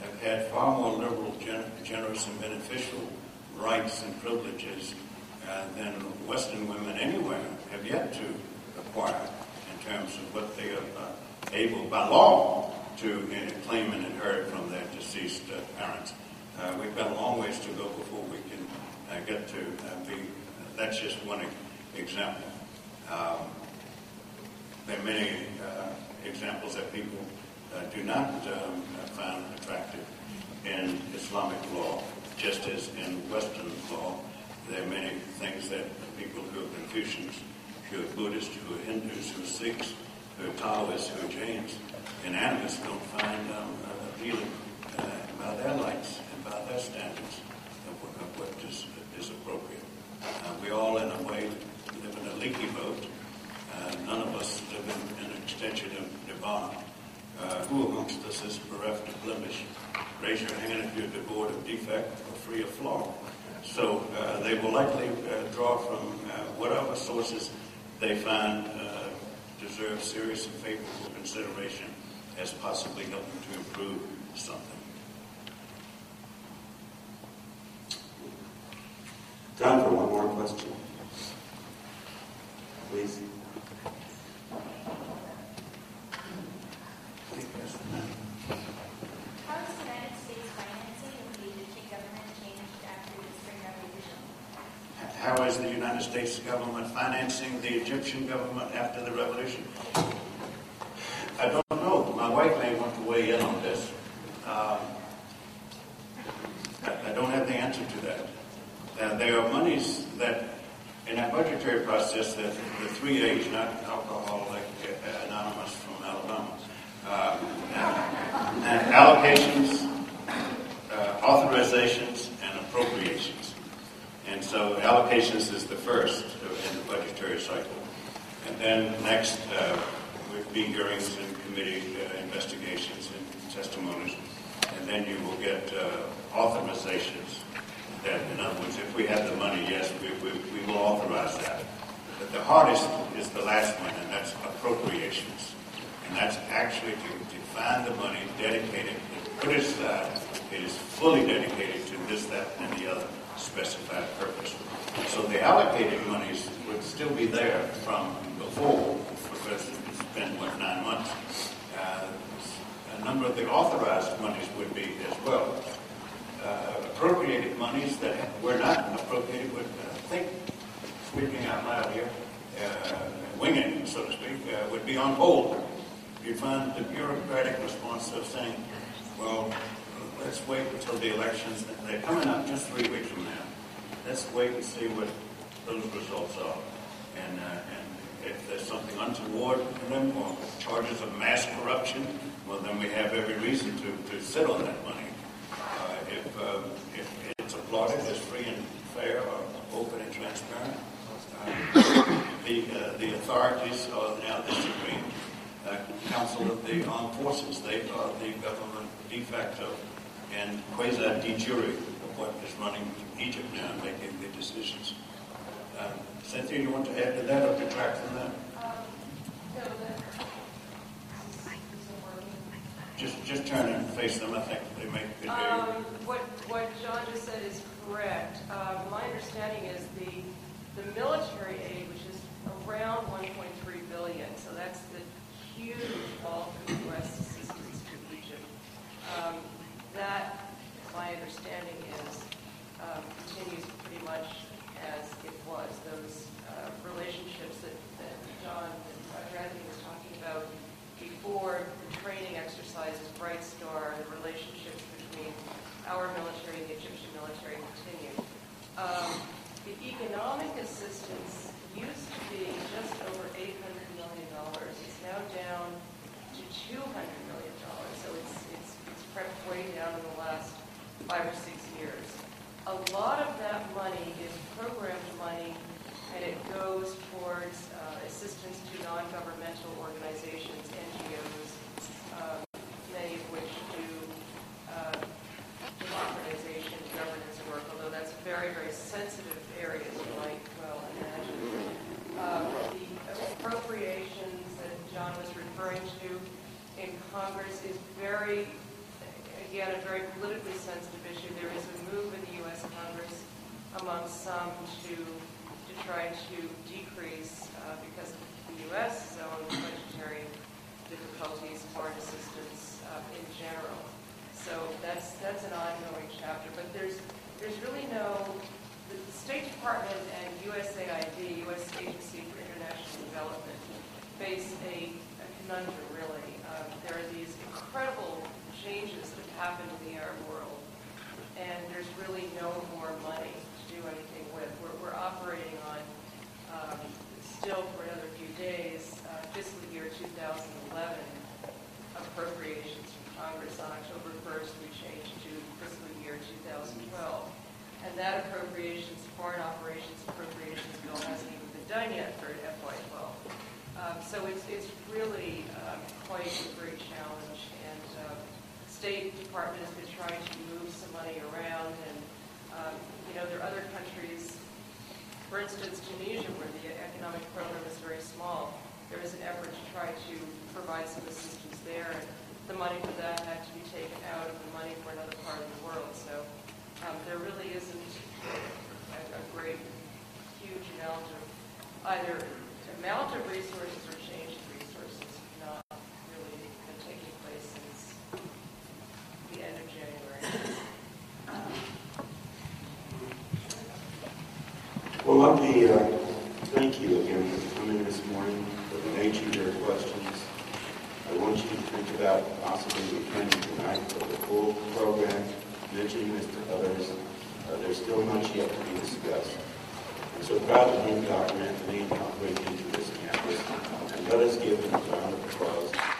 have had far more liberal, gen- generous, and beneficial rights and privileges uh, than Western women anywhere have yet to acquire terms of what they are uh, able by law to claim and inherit from their deceased uh, parents. Uh, We've got a long ways to go before we can get to be, that's just one example. Um, There are many examples that people do not um, find attractive in Islamic law, just as in Western law. There are many things that people who are Confucians, who are Buddhists, who are Hindus, who are Sikhs, who are Taoists, who are Jains, and animists don't find um, uh, appealing uh, by their lights and by their standards of what, of what is, is appropriate. Uh, we all, in a way, live in a leaky boat. Uh, none of us live in an extension of nirvana. Uh, who amongst us is bereft of blemish? Raise your hand if you're devoid of defect or free of flaw. So uh, they will likely uh, draw from uh, whatever sources they find uh, deserve serious and favorable consideration as possibly helping to improve something. Time for one more question. Please. How has the United States financing of the Egyptian government changed after the Spring Revolution? How is the United States government financing the Egyptian government after the revolution? I don't know. My wife may want to weigh in on this. Um, I, I don't have the answer to that. There are monies that, in that budgetary process, that the three A's, not alcohol, like uh, Anonymous from Alabama, uh, allocations, uh, authorizations, and appropriations. And so allocations is the first in the budgetary cycle. And then next uh, would be hearings and committee uh, investigations and testimonies. And then you will get uh, authorizations. That, in other words, if we have the money, yes, we, we, we will authorize that. But the hardest is the last one, and that's appropriations. And that's actually to, to find the money dedicated, put it aside, it is fully dedicated to this, that, and the other specified purpose. So the allocated monies would still be there from because it's been, what, nine months. Uh, a number of the authorized monies would be as well. Uh, appropriated monies that were not appropriated would, uh, think, speaking out loud here, uh, winging, so to speak, uh, would be on hold. You find the bureaucratic response of saying, well, let's wait until the elections, they're coming up just three weeks from now. Let's wait and see what those results are. And, uh, if there's something untoward in them or charges of mass corruption, well, then we have every reason to, to sit on that money. Uh, if, um, if it's applauded as free and fair or open and transparent, uh, the, uh, the authorities are now disagreeing. Uh, Council of the Armed Forces, they are the government de facto and quasi de jure of what is running Egypt now making the decisions. Uh, Cynthia, you want to add to that or detract from that? That- Just, just turn and face them. I think they make good Um, what, what John just said is correct. Uh, my understanding is the, the military aid, which is around 1.3 billion, so that's the huge bulk of U.S. assistance to Egypt. Um, that, my understanding is, um, continues pretty much as it was. Those uh, relationships that, that John and Dr. Anthony was talking about before the training exercises, Bright Star, the relationships between our military and the Egyptian military continue. Um, the economic assistance used to be just over $800 million. It's now down to $200 million. So it's, it's, it's crept way down in the last five or six years. A lot of that money is programmed money, and it goes towards uh, assistance to non-governmental organizations, NGOs, um, many of which do uh, democratization, governance work, although that's a very, very sensitive area, as you might well imagine. Um, The appropriations that John was referring to in Congress is very, again, a very politically sensitive issue. There is a move in the U.S. Congress among some to, to try to decrease, uh, because of the U.S. own budgetary difficulties, foreign assistance uh, in general. So that's, that's an ongoing chapter. But there's, there's really no, the State Department and USAID, U.S. Agency for International Development, face a a conundrum, really. Um, There are these incredible changes that happen in the Arab world, and there's really no more money to do anything with. We're, we're operating on, um, still for another few days, uh, fiscal year 2011 appropriations from Congress. On October 1st, we changed to fiscal year 2012. And that appropriations, foreign operations appropriations bill hasn't even been done yet for FY12. Um, So it's, it's really um, quite a great challenge. State Department has been trying to move some money around. And, um, you know, there are other countries, for instance, Tunisia, where the economic program is very small, there is an effort to try to provide some assistance there. And the money for that had to be taken out of the money for another part of the world. So um, there really isn't a, a great, huge amount of either amount of resources or change of resources not really been taking place since the end of January. Let me uh, thank you again for coming this morning, for the nature of your questions. I want you to think about possibly returning tonight for the full program, mentioning this to others. Uh, There's still much yet to be discussed. I'm so proud to bring Dr. Anthony and Dr. into this campus. And let us give him a round of applause